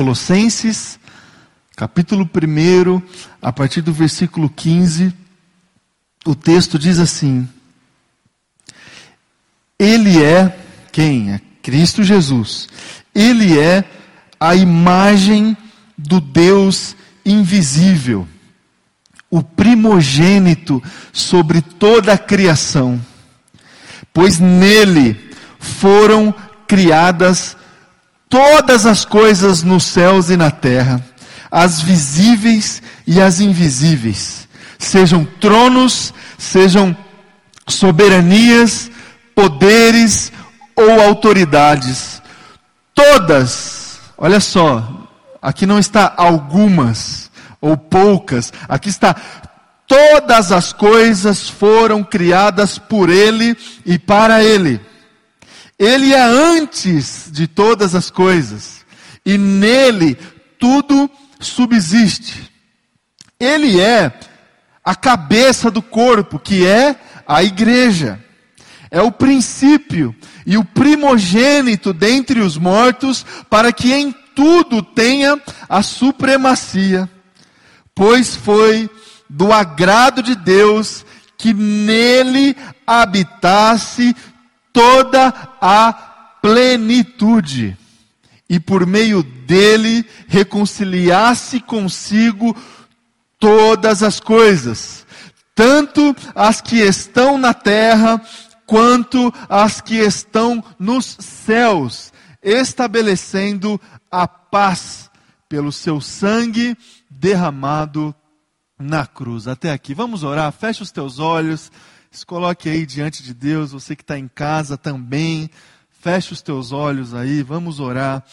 Colossenses, capítulo 1, a partir do versículo 15, o texto diz assim: Ele é quem? É Cristo Jesus. Ele é a imagem do Deus invisível, o primogênito sobre toda a criação, pois nele foram criadas todas as coisas nos céus e na terra, as visíveis e as invisíveis, sejam tronos, sejam soberanias, poderes ou autoridades, todas, olha só, aqui não está algumas ou poucas, aqui está todas as coisas foram criadas por Ele e para Ele. Ele é antes de todas as coisas, e nele tudo subsiste. Ele é a cabeça do corpo, que é a igreja. É o princípio e o primogênito dentre os mortos, para que em tudo tenha a supremacia. Pois foi do agrado de Deus que nele habitasse toda a plenitude, e por meio dele reconciliasse consigo todas as coisas, tanto as que estão na terra, quanto as que estão nos céus, estabelecendo a paz pelo seu sangue derramado na cruz. Até aqui. Vamos orar. Feche os teus olhos. Se coloque aí diante de Deus, você que está em casa também. Feche os teus olhos aí, vamos orar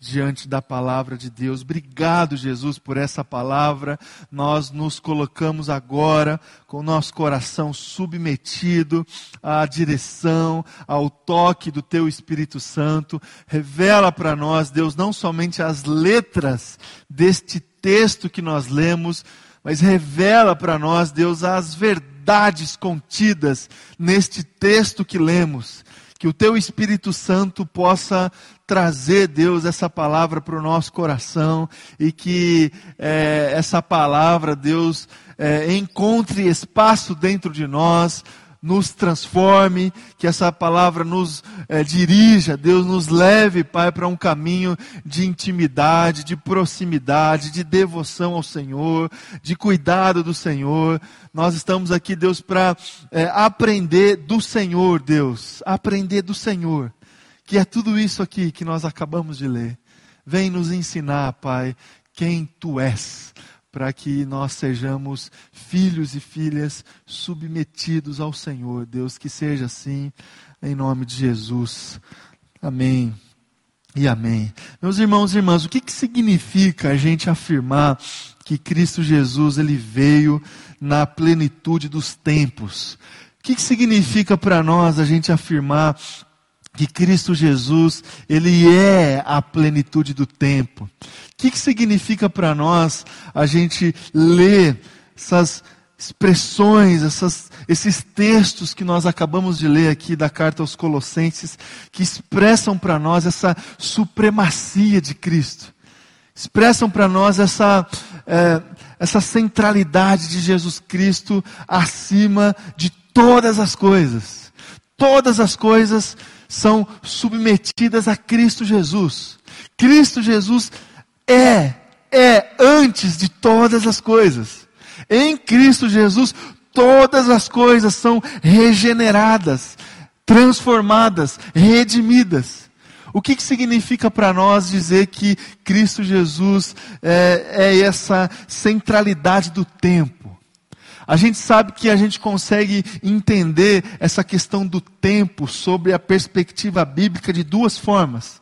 diante da palavra de Deus. Obrigado, Jesus, por essa palavra. Nós nos colocamos agora com o nosso coração submetido à direção, ao toque do Teu Espírito Santo. Revela para nós, Deus, não somente as letras deste texto que nós lemos, mas revela para nós, Deus, as verdades verdades contidas neste texto que lemos. Que o teu Espírito Santo possa trazer, Deus, essa palavra para o nosso coração e que é, essa palavra, Deus, é, encontre espaço dentro de nós, nos transforme, que essa palavra nos é, dirija, Deus nos leve, Pai, para um caminho de intimidade, de proximidade, de devoção ao Senhor, de cuidado do Senhor. Nós estamos aqui, Deus, para é, aprender do Senhor, Deus, aprender do Senhor, que é tudo isso aqui que nós acabamos de ler. Vem nos ensinar, Pai, quem Tu és para que nós sejamos filhos e filhas submetidos ao Senhor. Deus, que seja assim, em nome de Jesus. Amém. E amém. Meus irmãos e irmãs, o que, que significa a gente afirmar que Cristo Jesus ele veio na plenitude dos tempos? O que, que significa para nós a gente afirmar que Cristo Jesus, Ele é a plenitude do tempo. O que, que significa para nós a gente ler essas expressões, essas, esses textos que nós acabamos de ler aqui da carta aos Colossenses, que expressam para nós essa supremacia de Cristo, expressam para nós essa, é, essa centralidade de Jesus Cristo acima de todas as coisas. Todas as coisas são submetidas a Cristo Jesus. Cristo Jesus é, é antes de todas as coisas. Em Cristo Jesus, todas as coisas são regeneradas, transformadas, redimidas. O que, que significa para nós dizer que Cristo Jesus é, é essa centralidade do tempo? A gente sabe que a gente consegue entender essa questão do tempo sob a perspectiva bíblica de duas formas.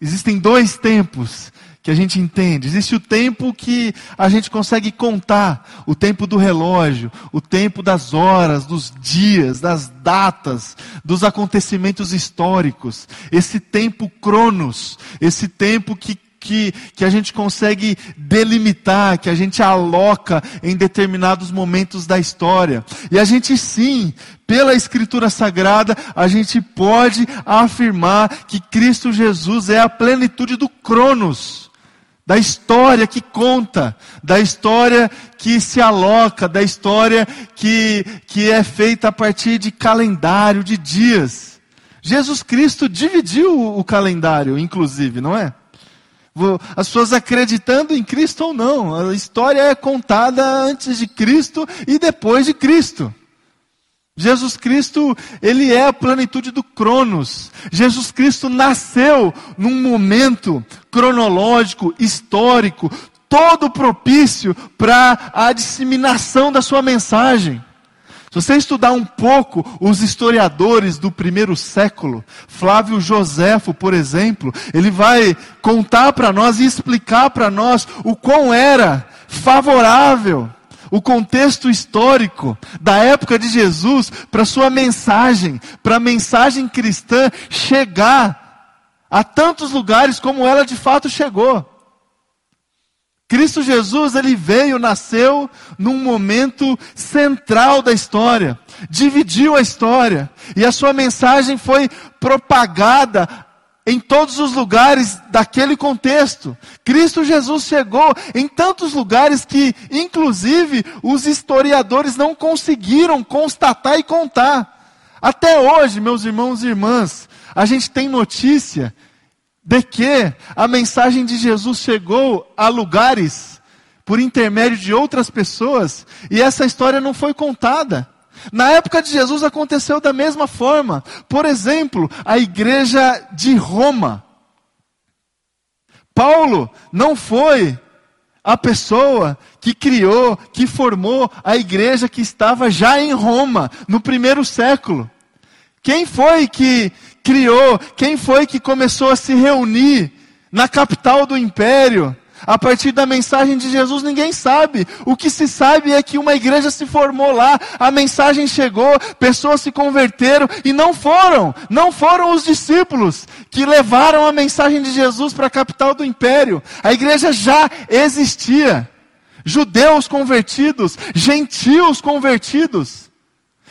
Existem dois tempos que a gente entende. Existe o tempo que a gente consegue contar, o tempo do relógio, o tempo das horas, dos dias, das datas, dos acontecimentos históricos. Esse tempo cronos, esse tempo que que, que a gente consegue delimitar, que a gente aloca em determinados momentos da história. E a gente sim, pela Escritura Sagrada, a gente pode afirmar que Cristo Jesus é a plenitude do Cronos, da história que conta, da história que se aloca, da história que, que é feita a partir de calendário, de dias. Jesus Cristo dividiu o calendário, inclusive, não é? As pessoas acreditando em Cristo ou não. A história é contada antes de Cristo e depois de Cristo. Jesus Cristo, ele é a plenitude do Cronos. Jesus Cristo nasceu num momento cronológico, histórico, todo propício para a disseminação da sua mensagem. Se você estudar um pouco os historiadores do primeiro século, Flávio Joséfo, por exemplo, ele vai contar para nós e explicar para nós o quão era favorável o contexto histórico da época de Jesus para sua mensagem, para a mensagem cristã chegar a tantos lugares como ela de fato chegou. Cristo Jesus, ele veio, nasceu num momento central da história, dividiu a história, e a sua mensagem foi propagada em todos os lugares daquele contexto. Cristo Jesus chegou em tantos lugares que, inclusive, os historiadores não conseguiram constatar e contar. Até hoje, meus irmãos e irmãs, a gente tem notícia de que a mensagem de Jesus chegou a lugares por intermédio de outras pessoas e essa história não foi contada. Na época de Jesus aconteceu da mesma forma. Por exemplo, a igreja de Roma. Paulo não foi a pessoa que criou, que formou a igreja que estava já em Roma, no primeiro século. Quem foi que criou, quem foi que começou a se reunir na capital do império? A partir da mensagem de Jesus, ninguém sabe. O que se sabe é que uma igreja se formou lá, a mensagem chegou, pessoas se converteram e não foram, não foram os discípulos que levaram a mensagem de Jesus para a capital do império. A igreja já existia. Judeus convertidos, gentios convertidos.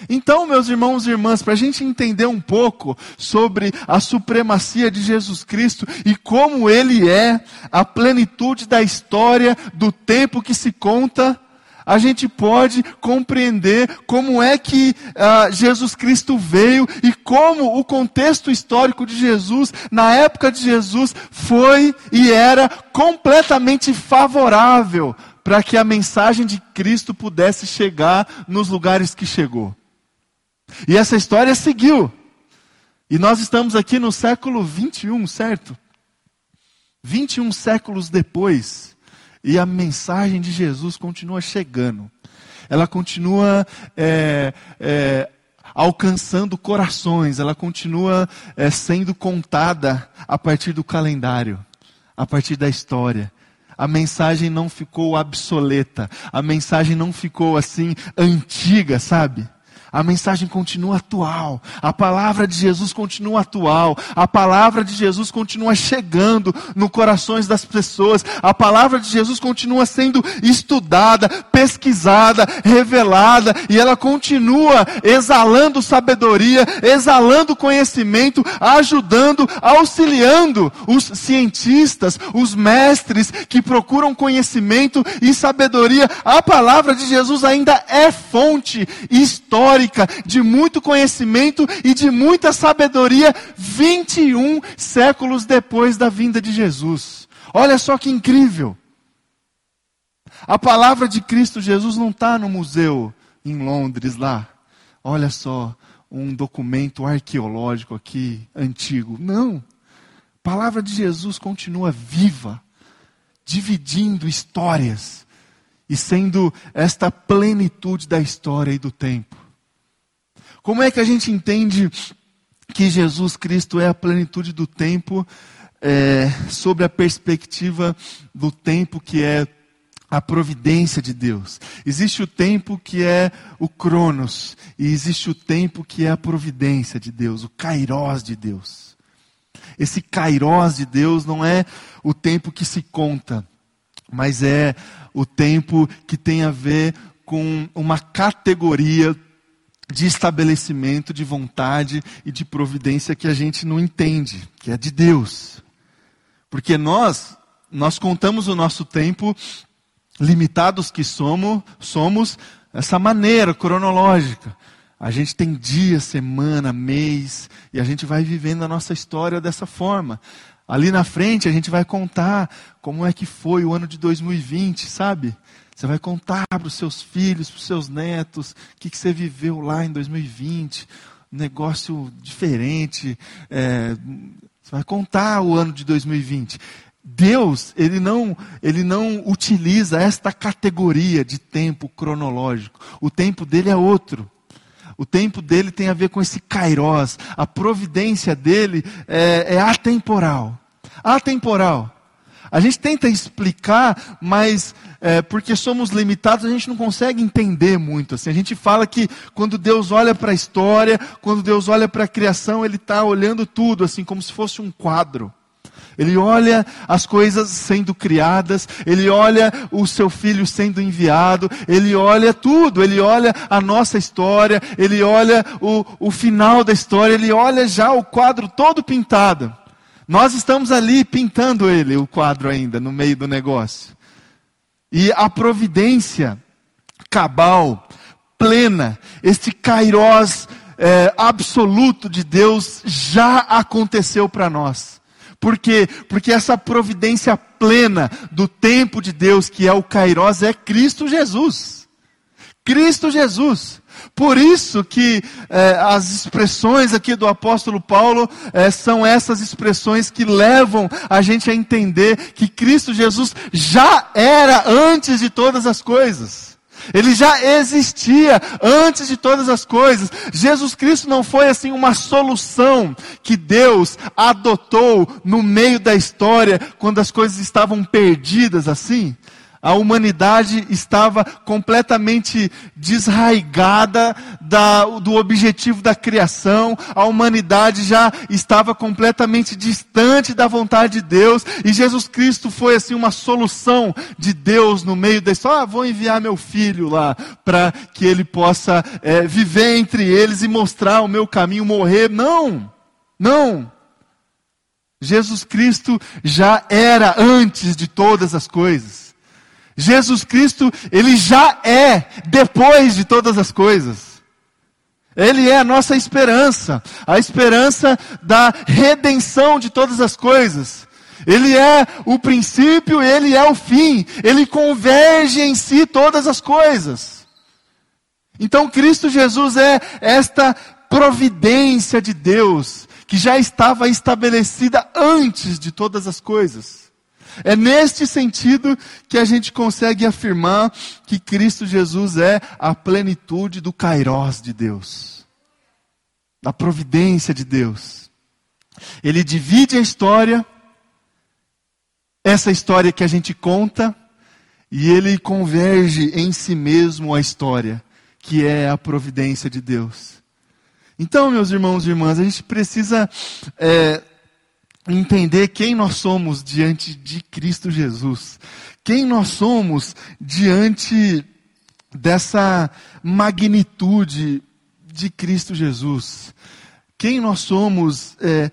Então, meus irmãos e irmãs, para a gente entender um pouco sobre a supremacia de Jesus Cristo e como Ele é a plenitude da história, do tempo que se conta, a gente pode compreender como é que uh, Jesus Cristo veio e como o contexto histórico de Jesus, na época de Jesus, foi e era completamente favorável para que a mensagem de Cristo pudesse chegar nos lugares que chegou. E essa história seguiu. E nós estamos aqui no século 21, certo? 21 séculos depois, e a mensagem de Jesus continua chegando. Ela continua é, é, alcançando corações, ela continua é, sendo contada a partir do calendário, a partir da história. A mensagem não ficou obsoleta, a mensagem não ficou assim antiga, sabe? A mensagem continua atual. A palavra de Jesus continua atual. A palavra de Jesus continua chegando no corações das pessoas. A palavra de Jesus continua sendo estudada, pesquisada, revelada e ela continua exalando sabedoria, exalando conhecimento, ajudando, auxiliando os cientistas, os mestres que procuram conhecimento e sabedoria. A palavra de Jesus ainda é fonte histórica histórica de muito conhecimento e de muita sabedoria 21 séculos depois da vinda de Jesus. Olha só que incrível. A palavra de Cristo Jesus não está no museu em Londres lá. Olha só, um documento arqueológico aqui antigo. Não. A palavra de Jesus continua viva, dividindo histórias e sendo esta plenitude da história e do tempo. Como é que a gente entende que Jesus Cristo é a plenitude do tempo, é, sobre a perspectiva do tempo que é a providência de Deus. Existe o tempo que é o Cronos, e existe o tempo que é a providência de Deus, o Kairós de Deus. Esse Kairós de Deus não é o tempo que se conta, mas é o tempo que tem a ver com uma categoria de estabelecimento, de vontade e de providência que a gente não entende, que é de Deus. Porque nós nós contamos o nosso tempo, limitados que somos, somos, essa maneira cronológica. A gente tem dia, semana, mês, e a gente vai vivendo a nossa história dessa forma. Ali na frente a gente vai contar como é que foi o ano de 2020, sabe? Você vai contar para os seus filhos, para os seus netos, o que, que você viveu lá em 2020, um negócio diferente. É, você vai contar o ano de 2020. Deus, ele não, ele não utiliza esta categoria de tempo cronológico. O tempo dele é outro. O tempo dele tem a ver com esse kairós. A providência dele é, é atemporal. Atemporal. A gente tenta explicar, mas é, porque somos limitados, a gente não consegue entender muito. Assim. A gente fala que quando Deus olha para a história, quando Deus olha para a criação, Ele está olhando tudo, assim, como se fosse um quadro. Ele olha as coisas sendo criadas, ele olha o seu filho sendo enviado, ele olha tudo, ele olha a nossa história, ele olha o, o final da história, ele olha já o quadro todo pintado. Nós estamos ali pintando ele, o quadro ainda, no meio do negócio. E a providência cabal, plena, este kairós é, absoluto de Deus já aconteceu para nós. Por quê? Porque essa providência plena do tempo de Deus, que é o Kairos, é Cristo Jesus. Cristo Jesus. Por isso que eh, as expressões aqui do apóstolo Paulo eh, são essas expressões que levam a gente a entender que Cristo Jesus já era antes de todas as coisas. Ele já existia antes de todas as coisas. Jesus Cristo não foi assim uma solução que Deus adotou no meio da história quando as coisas estavam perdidas assim. A humanidade estava completamente desraigada da, do objetivo da criação, a humanidade já estava completamente distante da vontade de Deus, e Jesus Cristo foi assim uma solução de Deus no meio história. Ah, vou enviar meu filho lá para que ele possa é, viver entre eles e mostrar o meu caminho, morrer. Não, não. Jesus Cristo já era antes de todas as coisas. Jesus Cristo, ele já é depois de todas as coisas. Ele é a nossa esperança, a esperança da redenção de todas as coisas. Ele é o princípio, ele é o fim, ele converge em si todas as coisas. Então Cristo Jesus é esta providência de Deus que já estava estabelecida antes de todas as coisas. É neste sentido que a gente consegue afirmar que Cristo Jesus é a plenitude do Kairós de Deus, da providência de Deus. Ele divide a história, essa história que a gente conta, e ele converge em si mesmo a história, que é a providência de Deus. Então, meus irmãos e irmãs, a gente precisa é, entender quem nós somos diante de Cristo Jesus. Quem nós somos diante dessa magnitude de Cristo Jesus. Quem nós somos, é,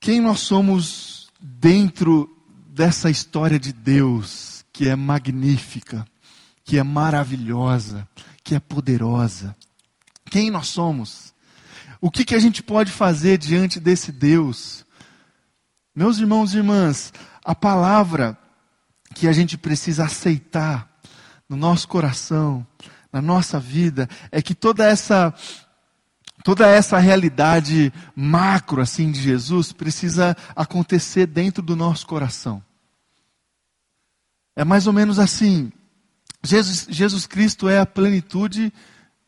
quem nós somos dentro dessa história de Deus que é magnífica, que é maravilhosa, que é poderosa. Quem nós somos? O que, que a gente pode fazer diante desse Deus? Meus irmãos e irmãs, a palavra que a gente precisa aceitar no nosso coração, na nossa vida, é que toda essa toda essa realidade macro assim de Jesus precisa acontecer dentro do nosso coração. É mais ou menos assim. Jesus, Jesus Cristo é a plenitude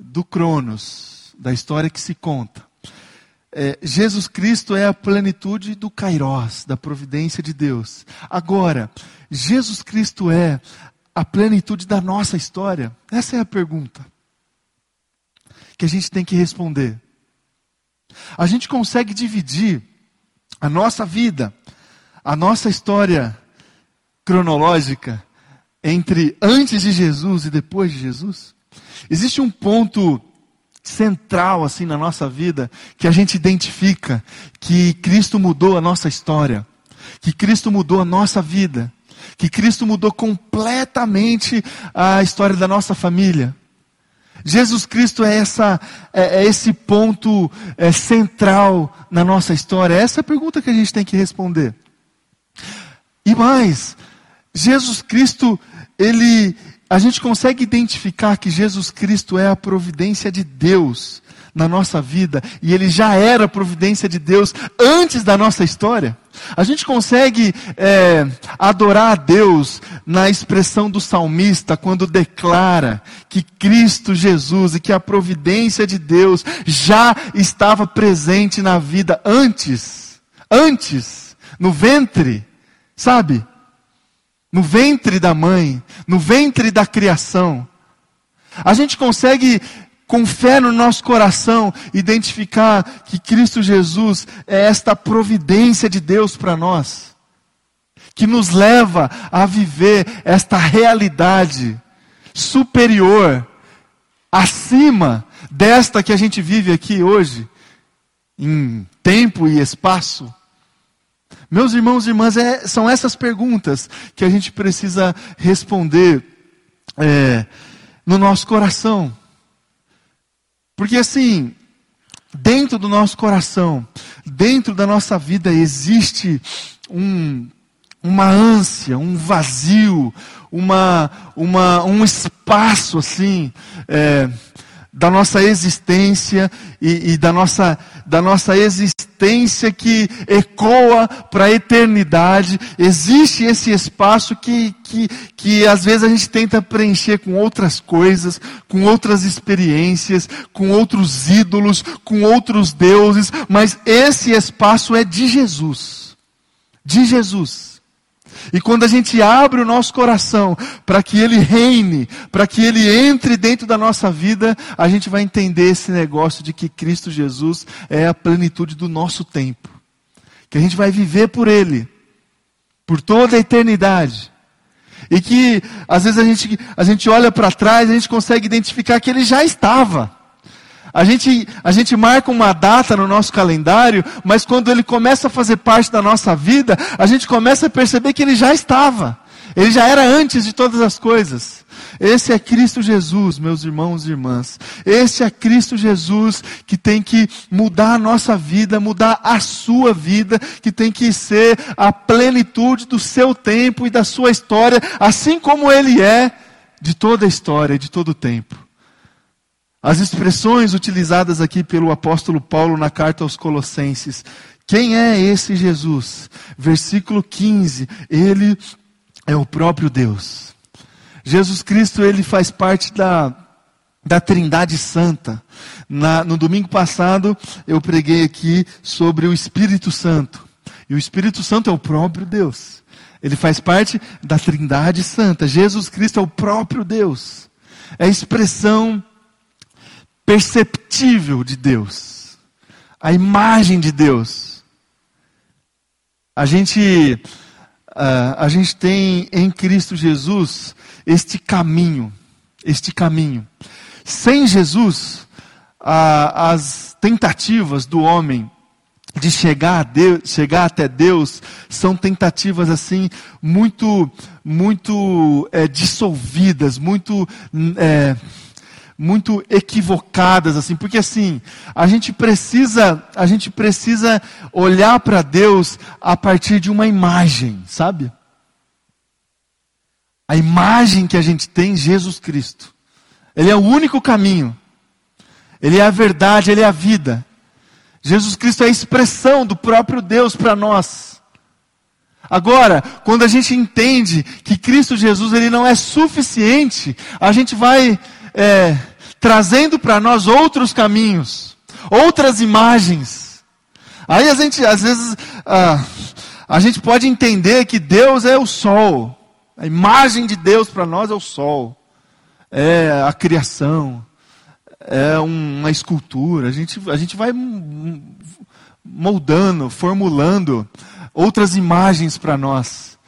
do Cronos, da história que se conta é, Jesus Cristo é a plenitude do Kairós, da providência de Deus. Agora, Jesus Cristo é a plenitude da nossa história? Essa é a pergunta que a gente tem que responder. A gente consegue dividir a nossa vida, a nossa história cronológica entre antes de Jesus e depois de Jesus? Existe um ponto central assim na nossa vida, que a gente identifica que Cristo mudou a nossa história. que Cristo mudou a nossa vida, que Cristo mudou completamente a história da nossa família. Jesus Cristo é, essa, é, é esse ponto é, central na nossa história. Essa é a pergunta que a gente tem que responder. E mais, Jesus Cristo, ele, a gente consegue identificar que Jesus Cristo é a providência de Deus na nossa vida e ele já era a providência de Deus antes da nossa história. A gente consegue é, adorar a Deus na expressão do salmista quando declara que Cristo Jesus e que a providência de Deus já estava presente na vida antes, antes, no ventre, sabe? No ventre da mãe, no ventre da criação. A gente consegue com fé no nosso coração, identificar que Cristo Jesus é esta providência de Deus para nós, que nos leva a viver esta realidade superior, acima desta que a gente vive aqui hoje, em tempo e espaço. Meus irmãos e irmãs, é, são essas perguntas que a gente precisa responder é, no nosso coração. Porque assim, dentro do nosso coração, dentro da nossa vida existe um, uma ânsia, um vazio, uma, uma, um espaço assim, é, da nossa existência e, e, da, nossa, da nossa existência que ecoa para a eternidade. Existe esse espaço que, que, que às vezes a gente tenta preencher com outras coisas, com outras experiências, com outros ídolos, com outros deuses, mas esse espaço é de Jesus. De Jesus. E quando a gente abre o nosso coração para que Ele reine, para que Ele entre dentro da nossa vida, a gente vai entender esse negócio de que Cristo Jesus é a plenitude do nosso tempo. Que a gente vai viver por Ele, por toda a eternidade. E que às vezes a gente, a gente olha para trás, a gente consegue identificar que Ele já estava. A gente, a gente marca uma data no nosso calendário, mas quando ele começa a fazer parte da nossa vida, a gente começa a perceber que ele já estava. Ele já era antes de todas as coisas. Esse é Cristo Jesus, meus irmãos e irmãs. Esse é Cristo Jesus que tem que mudar a nossa vida, mudar a sua vida, que tem que ser a plenitude do seu tempo e da sua história, assim como ele é de toda a história, de todo o tempo. As expressões utilizadas aqui pelo apóstolo Paulo na carta aos Colossenses. Quem é esse Jesus? Versículo 15. Ele é o próprio Deus. Jesus Cristo, ele faz parte da, da Trindade Santa. Na, no domingo passado, eu preguei aqui sobre o Espírito Santo. E o Espírito Santo é o próprio Deus. Ele faz parte da Trindade Santa. Jesus Cristo é o próprio Deus. É a expressão perceptível de Deus, a imagem de Deus. A gente, uh, a gente tem em Cristo Jesus este caminho, este caminho. Sem Jesus, uh, as tentativas do homem de chegar, a Deus, chegar até Deus são tentativas assim muito, muito é, dissolvidas, muito é, muito equivocadas assim, porque assim, a gente precisa, a gente precisa olhar para Deus a partir de uma imagem, sabe? A imagem que a gente tem Jesus Cristo. Ele é o único caminho. Ele é a verdade, ele é a vida. Jesus Cristo é a expressão do próprio Deus para nós. Agora, quando a gente entende que Cristo Jesus ele não é suficiente, a gente vai é, trazendo para nós outros caminhos, outras imagens. Aí a gente, às vezes, ah, a gente pode entender que Deus é o sol. A imagem de Deus para nós é o sol. É a criação. É uma escultura. A gente, a gente vai moldando, formulando outras imagens para nós.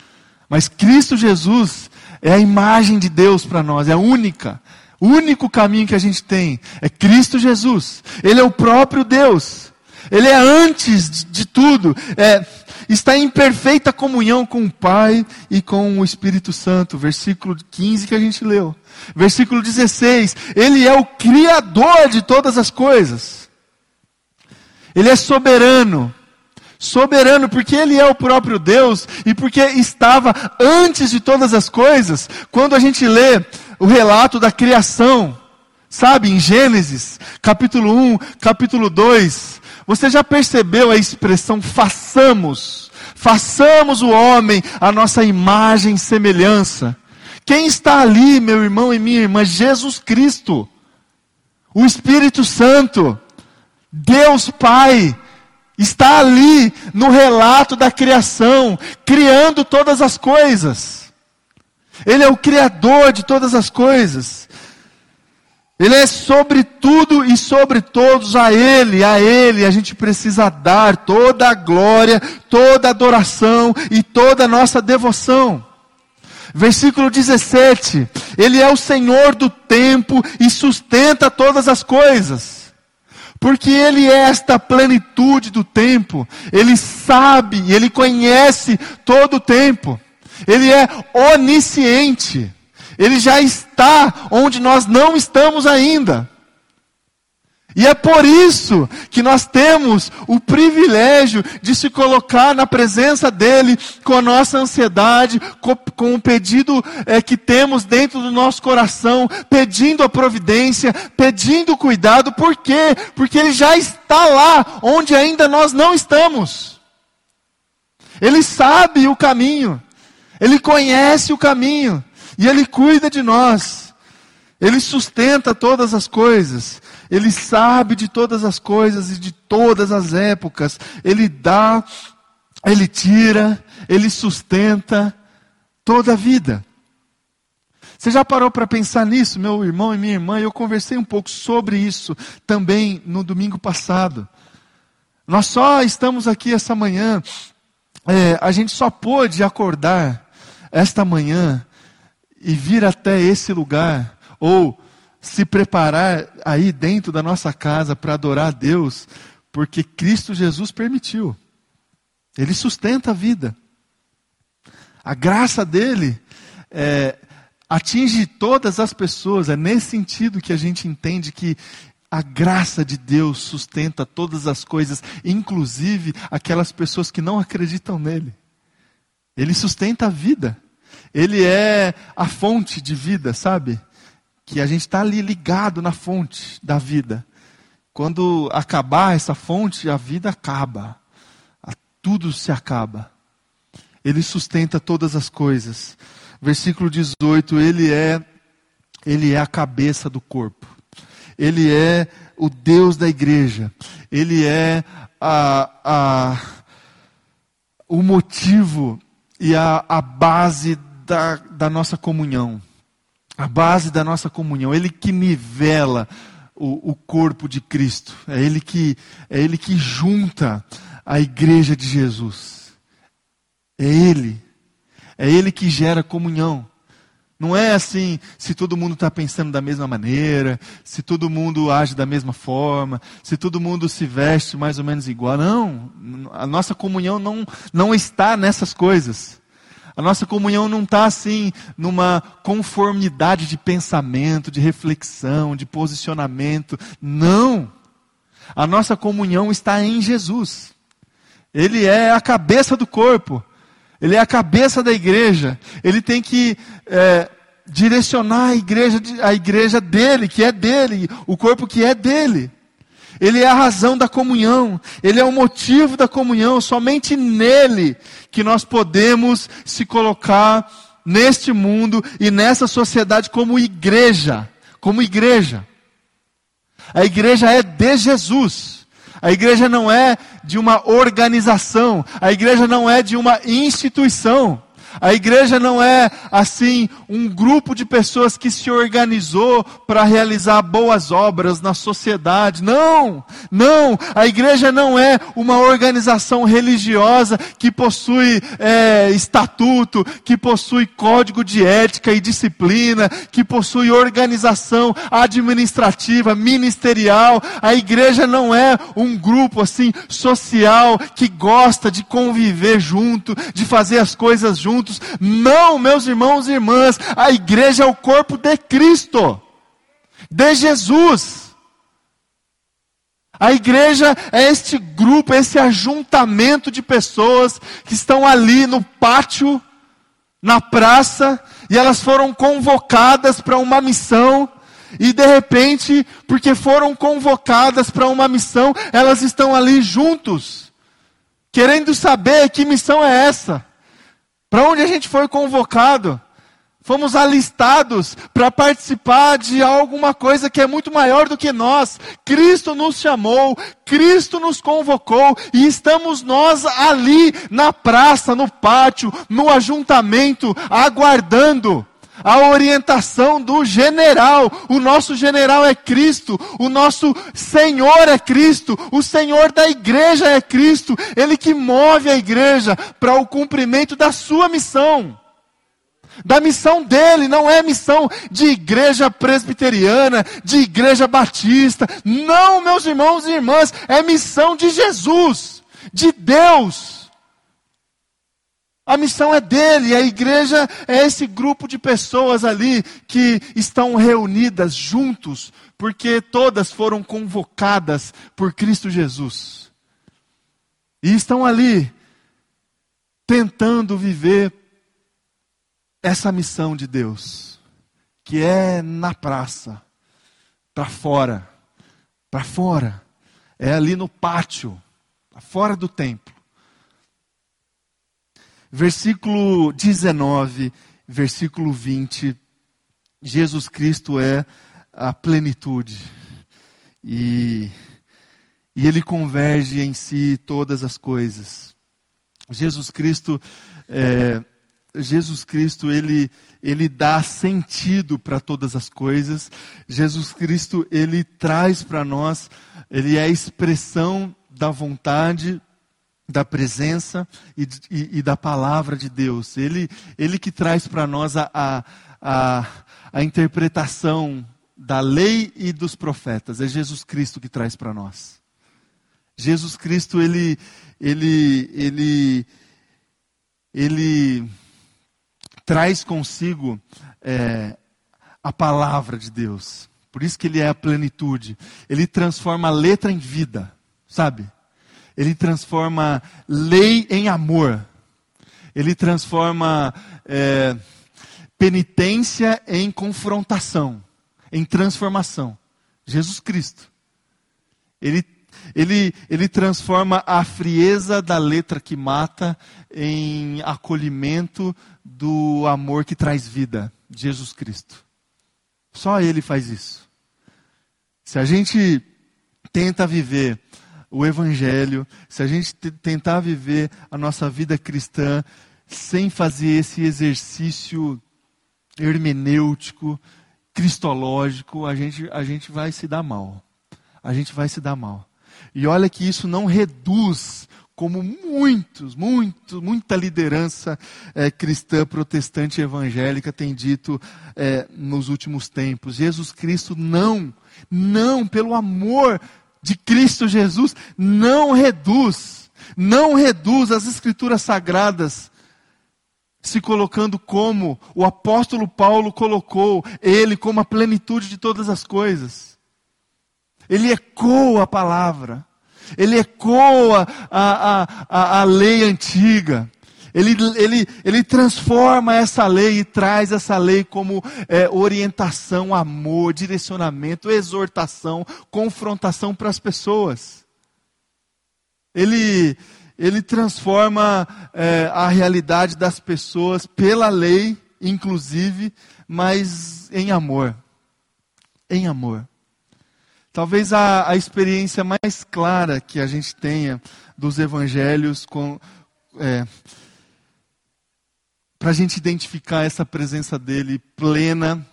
Mas Cristo Jesus é a imagem de Deus para nós, é a única. O único caminho que a gente tem é Cristo Jesus. Ele é o próprio Deus. Ele é antes de tudo. É, está em perfeita comunhão com o Pai e com o Espírito Santo. Versículo 15 que a gente leu. Versículo 16: Ele é o Criador de todas as coisas. Ele é soberano. Soberano, porque Ele é o próprio Deus e porque estava antes de todas as coisas. Quando a gente lê o relato da criação, sabe, em Gênesis, capítulo 1, capítulo 2, você já percebeu a expressão façamos? Façamos o homem a nossa imagem e semelhança. Quem está ali, meu irmão e minha irmã? Jesus Cristo, o Espírito Santo, Deus Pai, está ali no relato da criação, criando todas as coisas. Ele é o Criador de todas as coisas. Ele é sobre tudo e sobre todos, a Ele, a Ele, a gente precisa dar toda a glória, toda a adoração e toda a nossa devoção. Versículo 17: Ele é o Senhor do tempo e sustenta todas as coisas. Porque Ele é esta plenitude do tempo, Ele sabe, Ele conhece todo o tempo, Ele é onisciente. Ele já está onde nós não estamos ainda. E é por isso que nós temos o privilégio de se colocar na presença dEle com a nossa ansiedade, com, o pedido é, que temos dentro do nosso coração, pedindo a providência, pedindo cuidado. Por quê? Porque Ele já está lá onde ainda nós não estamos. Ele sabe o caminho, Ele conhece o caminho. E Ele cuida de nós. Ele sustenta todas as coisas. Ele sabe de todas as coisas e de todas as épocas. Ele dá, Ele tira, Ele sustenta toda a vida. Você já parou para pensar nisso, meu irmão e minha irmã? Eu conversei um pouco sobre isso também no domingo passado. Nós só estamos aqui essa manhã, é, a gente só pôde acordar esta manhã e vir até esse lugar, ou se preparar aí dentro da nossa casa para adorar a Deus, porque Cristo Jesus permitiu. Ele sustenta a vida. A graça dele é, atinge todas as pessoas. É nesse sentido que a gente entende que a graça de Deus sustenta todas as coisas, inclusive aquelas pessoas que não acreditam nele. Ele sustenta a vida. Ele é a fonte de vida, sabe? Que a gente está ali ligado na fonte da vida. Quando acabar essa fonte, a vida acaba. Tudo se acaba. Ele sustenta todas as coisas. Versículo 18, ele é ele é a cabeça do corpo. Ele é o Deus da igreja. Ele é a, a, o motivo e a, a base da, da nossa comunhão. A base da nossa comunhão. Ele que nivela o, o corpo de Cristo. É Ele que, é Ele que junta a igreja de Jesus. É Ele. É Ele que gera comunhão. Não é assim se todo mundo está pensando da mesma maneira, se todo mundo age da mesma forma, se todo mundo se veste mais ou menos igual. Não, a nossa comunhão não, não está nessas coisas. A nossa comunhão não está assim numa conformidade de pensamento, de reflexão, de posicionamento. Não. A nossa comunhão está em Jesus. Ele é a cabeça do corpo. Ele é a cabeça da igreja. Ele tem que é, direcionar a igreja, a igreja dele, que é dele, o corpo que é dele. Ele é a razão da comunhão, ele é o motivo da comunhão, somente nele que nós podemos se colocar neste mundo e nessa sociedade como igreja, como igreja. A igreja é de Jesus. A igreja não é de uma organização, a igreja não é de uma instituição. A igreja não é, assim, um grupo de pessoas que se organizou para realizar boas obras na sociedade. Não, não. A igreja não é uma organização religiosa que possui é, estatuto, que possui código de ética e disciplina, que possui organização administrativa, ministerial. A igreja não é um grupo, assim, social que gosta de conviver junto, de fazer as coisas Não, meus irmãos e irmãs, a igreja é o corpo de Cristo, de Jesus. A igreja é este grupo, esse ajuntamento de pessoas que estão ali no pátio, na praça, e elas foram convocadas para uma missão, e de repente, porque foram convocadas para uma missão, elas estão ali juntos, querendo saber que missão é essa. Para onde a gente foi convocado? Fomos alistados para participar de alguma coisa que é muito maior do que nós. Cristo nos chamou, Cristo nos convocou e estamos nós ali na praça, no pátio, no ajuntamento, aguardando a orientação do general. O nosso general é Cristo, o nosso Senhor é Cristo, o Senhor da igreja é Cristo, ele que move a igreja para o cumprimento da sua missão. Da missão dele, não é missão de igreja presbiteriana, de igreja batista. Não, meus irmãos e irmãs, é missão de Jesus, de Deus. A missão é dele, a igreja é esse grupo de pessoas ali que estão reunidas juntos, porque todas foram convocadas por Cristo Jesus. E estão ali tentando viver essa missão de Deus, que é na praça, para fora, para fora, é ali no pátio, fora do templo versículo 19, versículo 20, Jesus Cristo é a plenitude. E, e ele converge em si todas as coisas. Jesus Cristo, é, Jesus Cristo, ele, ele dá sentido para todas as coisas. Jesus Cristo, ele traz para nós, ele é a expressão da vontade da presença e, e, e, da palavra de Deus. Ele, ele que traz para nós a, a, a, a, interpretação da lei e dos profetas. É Jesus Cristo que traz para nós. Jesus Cristo, ele, ele, ele, ele traz consigo é, a palavra de Deus. Por isso que ele é a plenitude. Ele transforma a letra em vida, sabe? Ele transforma lei em amor. Ele transforma é, penitência em confrontação, em transformação. Jesus Cristo. Ele, ele, ele transforma a frieza da letra que mata em acolhimento do amor que traz vida. Jesus Cristo. Só Ele faz isso. Se a gente tenta viver o Evangelho, se a gente tentar viver a nossa vida cristã sem fazer esse exercício hermenêutico, cristológico, a gente, a gente vai se dar mal. A gente vai se dar mal. E olha que isso não reduz, como muitos, muitos, muita liderança é, cristã, protestante, evangélica tem dito é, nos últimos tempos. Jesus Cristo não, não, pelo amor de Cristo Jesus não reduz, não reduz as escrituras sagradas, se colocando como o apóstolo Paulo colocou ele como a plenitude de todas as coisas. Ele ecoa a palavra, ele ecoa a, a, a, a lei antiga. Ele, ele, ele transforma essa lei e traz essa lei como é, orientação, amor, direcionamento, exortação, confrontação para as pessoas. Ele, ele transforma é, a realidade das pessoas pela lei, inclusive, mas em amor. Em amor. Talvez a, a experiência mais clara que a gente tenha dos evangelhos com, é, para a gente identificar essa presença dele plena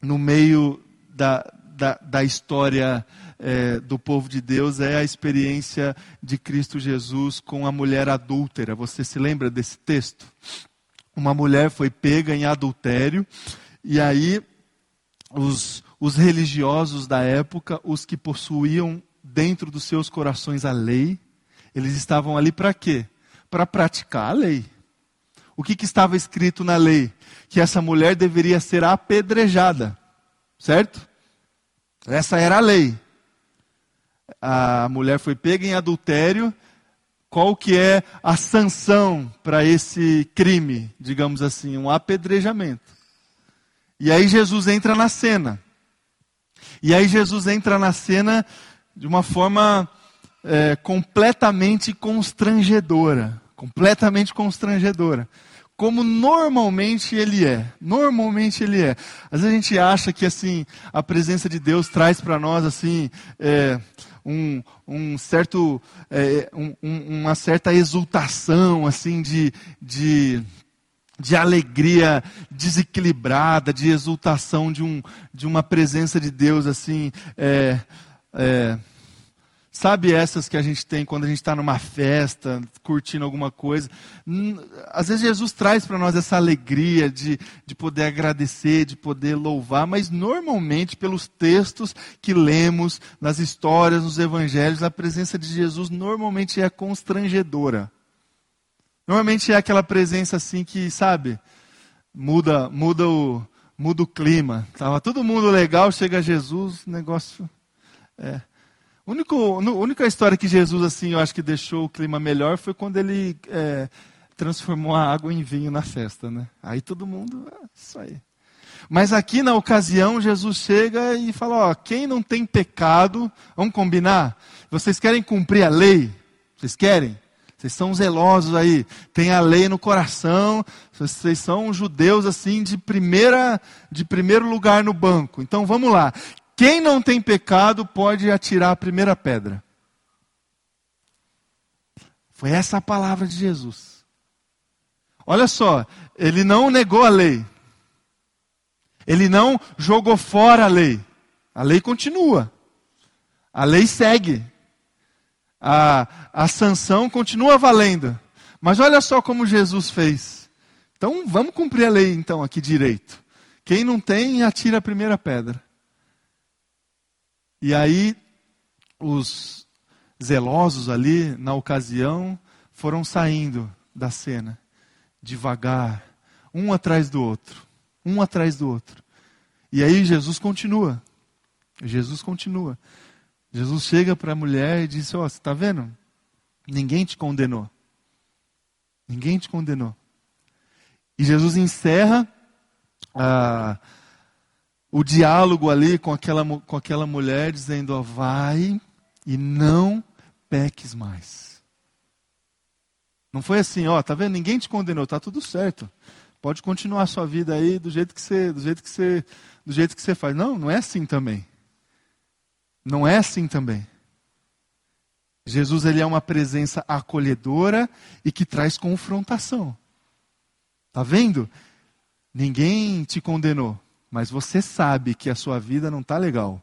no meio da, da, da história é, do povo de Deus é a experiência de Cristo Jesus com a mulher adúltera. Você se lembra desse texto? Uma mulher foi pega em adultério, e aí os, os religiosos da época, os que possuíam dentro dos seus corações a lei, eles estavam ali para quê? Para praticar a lei. O que, que estava escrito na lei? Que essa mulher deveria ser apedrejada, certo? Essa era a lei. A mulher foi pega em adultério. Qual que é a sanção para esse crime, digamos assim, um apedrejamento? E aí Jesus entra na cena. E aí Jesus entra na cena de uma forma é, completamente constrangedora. Completamente constrangedora como normalmente ele é. Normalmente ele é. Às vezes a gente acha que assim a presença de Deus traz para nós assim é, um, um, certo, é, um, uma certa exultação assim de, de de alegria desequilibrada, de exultação de, um, de uma presença de Deus assim. É, é, Sabe essas que a gente tem quando a gente está numa festa, curtindo alguma coisa? Às vezes Jesus traz para nós essa alegria de, de poder agradecer, de poder louvar, mas normalmente, pelos textos que lemos, nas histórias, nos evangelhos, a presença de Jesus normalmente é constrangedora. Normalmente é aquela presença assim que, sabe, muda, muda, o, muda o clima. Estava todo mundo legal, chega Jesus, negócio. É. Único, a única história que Jesus, assim, eu acho que deixou o clima melhor foi quando ele é, transformou a água em vinho na festa, né? Aí todo mundo, é isso aí. Mas aqui na ocasião, Jesus chega e fala: Ó, quem não tem pecado, vamos combinar? Vocês querem cumprir a lei? Vocês querem? Vocês são zelosos aí, tem a lei no coração, vocês são judeus assim de primeira de primeiro lugar no banco. Então vamos lá. Quem não tem pecado pode atirar a primeira pedra. Foi essa a palavra de Jesus. Olha só, ele não negou a lei. Ele não jogou fora a lei. A lei continua. A lei segue. A, a sanção continua valendo. Mas olha só como Jesus fez. Então vamos cumprir a lei então aqui direito. Quem não tem, atira a primeira pedra. E aí, os zelosos ali, na ocasião, foram saindo da cena, devagar, um atrás do outro, um atrás do outro. E aí Jesus continua. Jesus continua. Jesus chega para a mulher e diz: Ó, oh, você está vendo? Ninguém te condenou. Ninguém te condenou. E Jesus encerra a o diálogo ali com aquela, com aquela mulher, dizendo: ó, vai e não peques mais. Não foi assim, ó, tá vendo? Ninguém te condenou, tá tudo certo. Pode continuar a sua vida aí do jeito que você, do jeito que você, do jeito que você faz. Não, não é assim também. Não é assim também. Jesus ele é uma presença acolhedora e que traz confrontação. Tá vendo? Ninguém te condenou mas você sabe que a sua vida não está legal.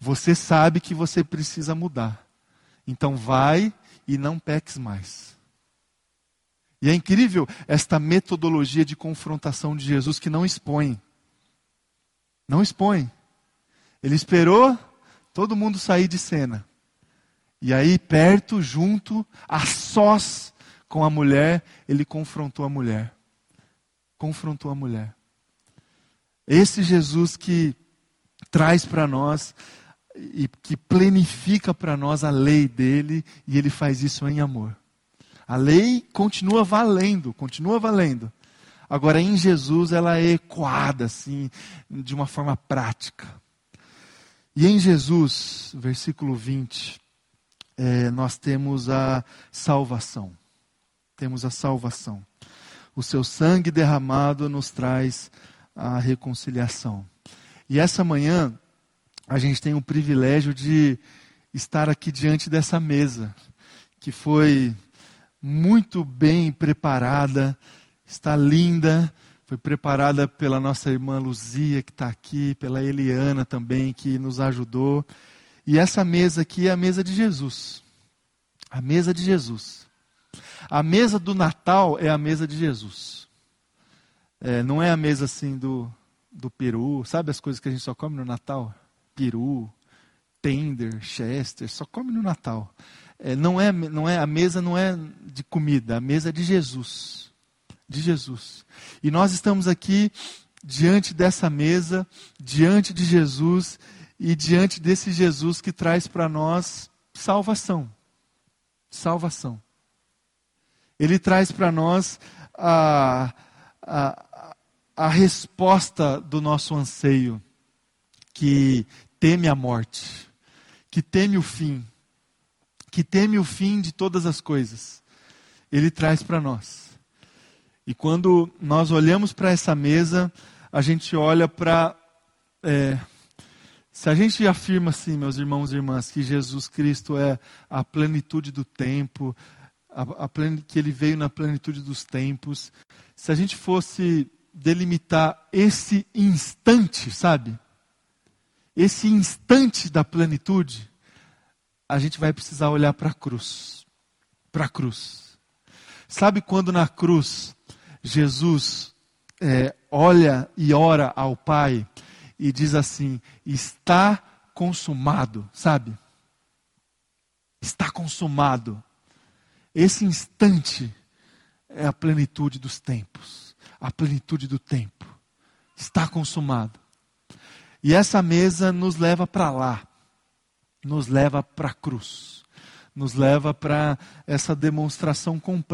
Você sabe que você precisa mudar. Então vai e não peques mais. E é incrível esta metodologia de confrontação de Jesus que não expõe. Não expõe. Ele esperou todo mundo sair de cena. E aí, perto, junto, a sós com a mulher, ele confrontou a mulher. Confrontou a mulher. Esse Jesus que traz para nós e que plenifica para nós a lei dele e ele faz isso em amor. A lei continua valendo, continua valendo. Agora em Jesus ela é ecoada assim, de uma forma prática. E em Jesus, versículo 20, é, nós temos a salvação. Temos a salvação. O seu sangue derramado nos traz a reconciliação. E essa manhã, a gente tem o privilégio de estar aqui diante dessa mesa, que foi muito bem preparada, está linda, foi preparada pela nossa irmã Luzia, que está aqui, pela Eliana também, que nos ajudou. E essa mesa aqui é a mesa de Jesus. A mesa de Jesus. A mesa do Natal é a mesa de Jesus. É, não é a mesa assim do, do peru, sabe as coisas que a gente só come no Natal? Peru, tender, chester, só come no Natal. É, não é, não é a mesa não é de comida, a mesa é de Jesus de Jesus. E nós estamos aqui diante dessa mesa, diante de Jesus e diante desse Jesus que traz para nós salvação. Salvação. Ele traz para nós a, a, a resposta do nosso anseio, que teme a morte, que teme o fim, que teme o fim de todas as coisas. Ele traz para nós. E quando nós olhamos para essa mesa, a gente olha para. É, se a gente afirma assim, meus irmãos e irmãs, que Jesus Cristo é a plenitude do tempo, a, a plen, que ele veio na plenitude dos tempos, se a gente fosse delimitar esse instante, sabe? Esse instante da plenitude, a gente vai precisar olhar para a cruz. Para a cruz. Sabe quando na cruz Jesus é, olha e ora ao Pai e diz assim: está consumado, sabe? Está consumado. Esse instante é a plenitude dos tempos, a plenitude do tempo. Está consumado. E essa mesa nos leva para lá, nos leva para a cruz, nos leva para essa demonstração completa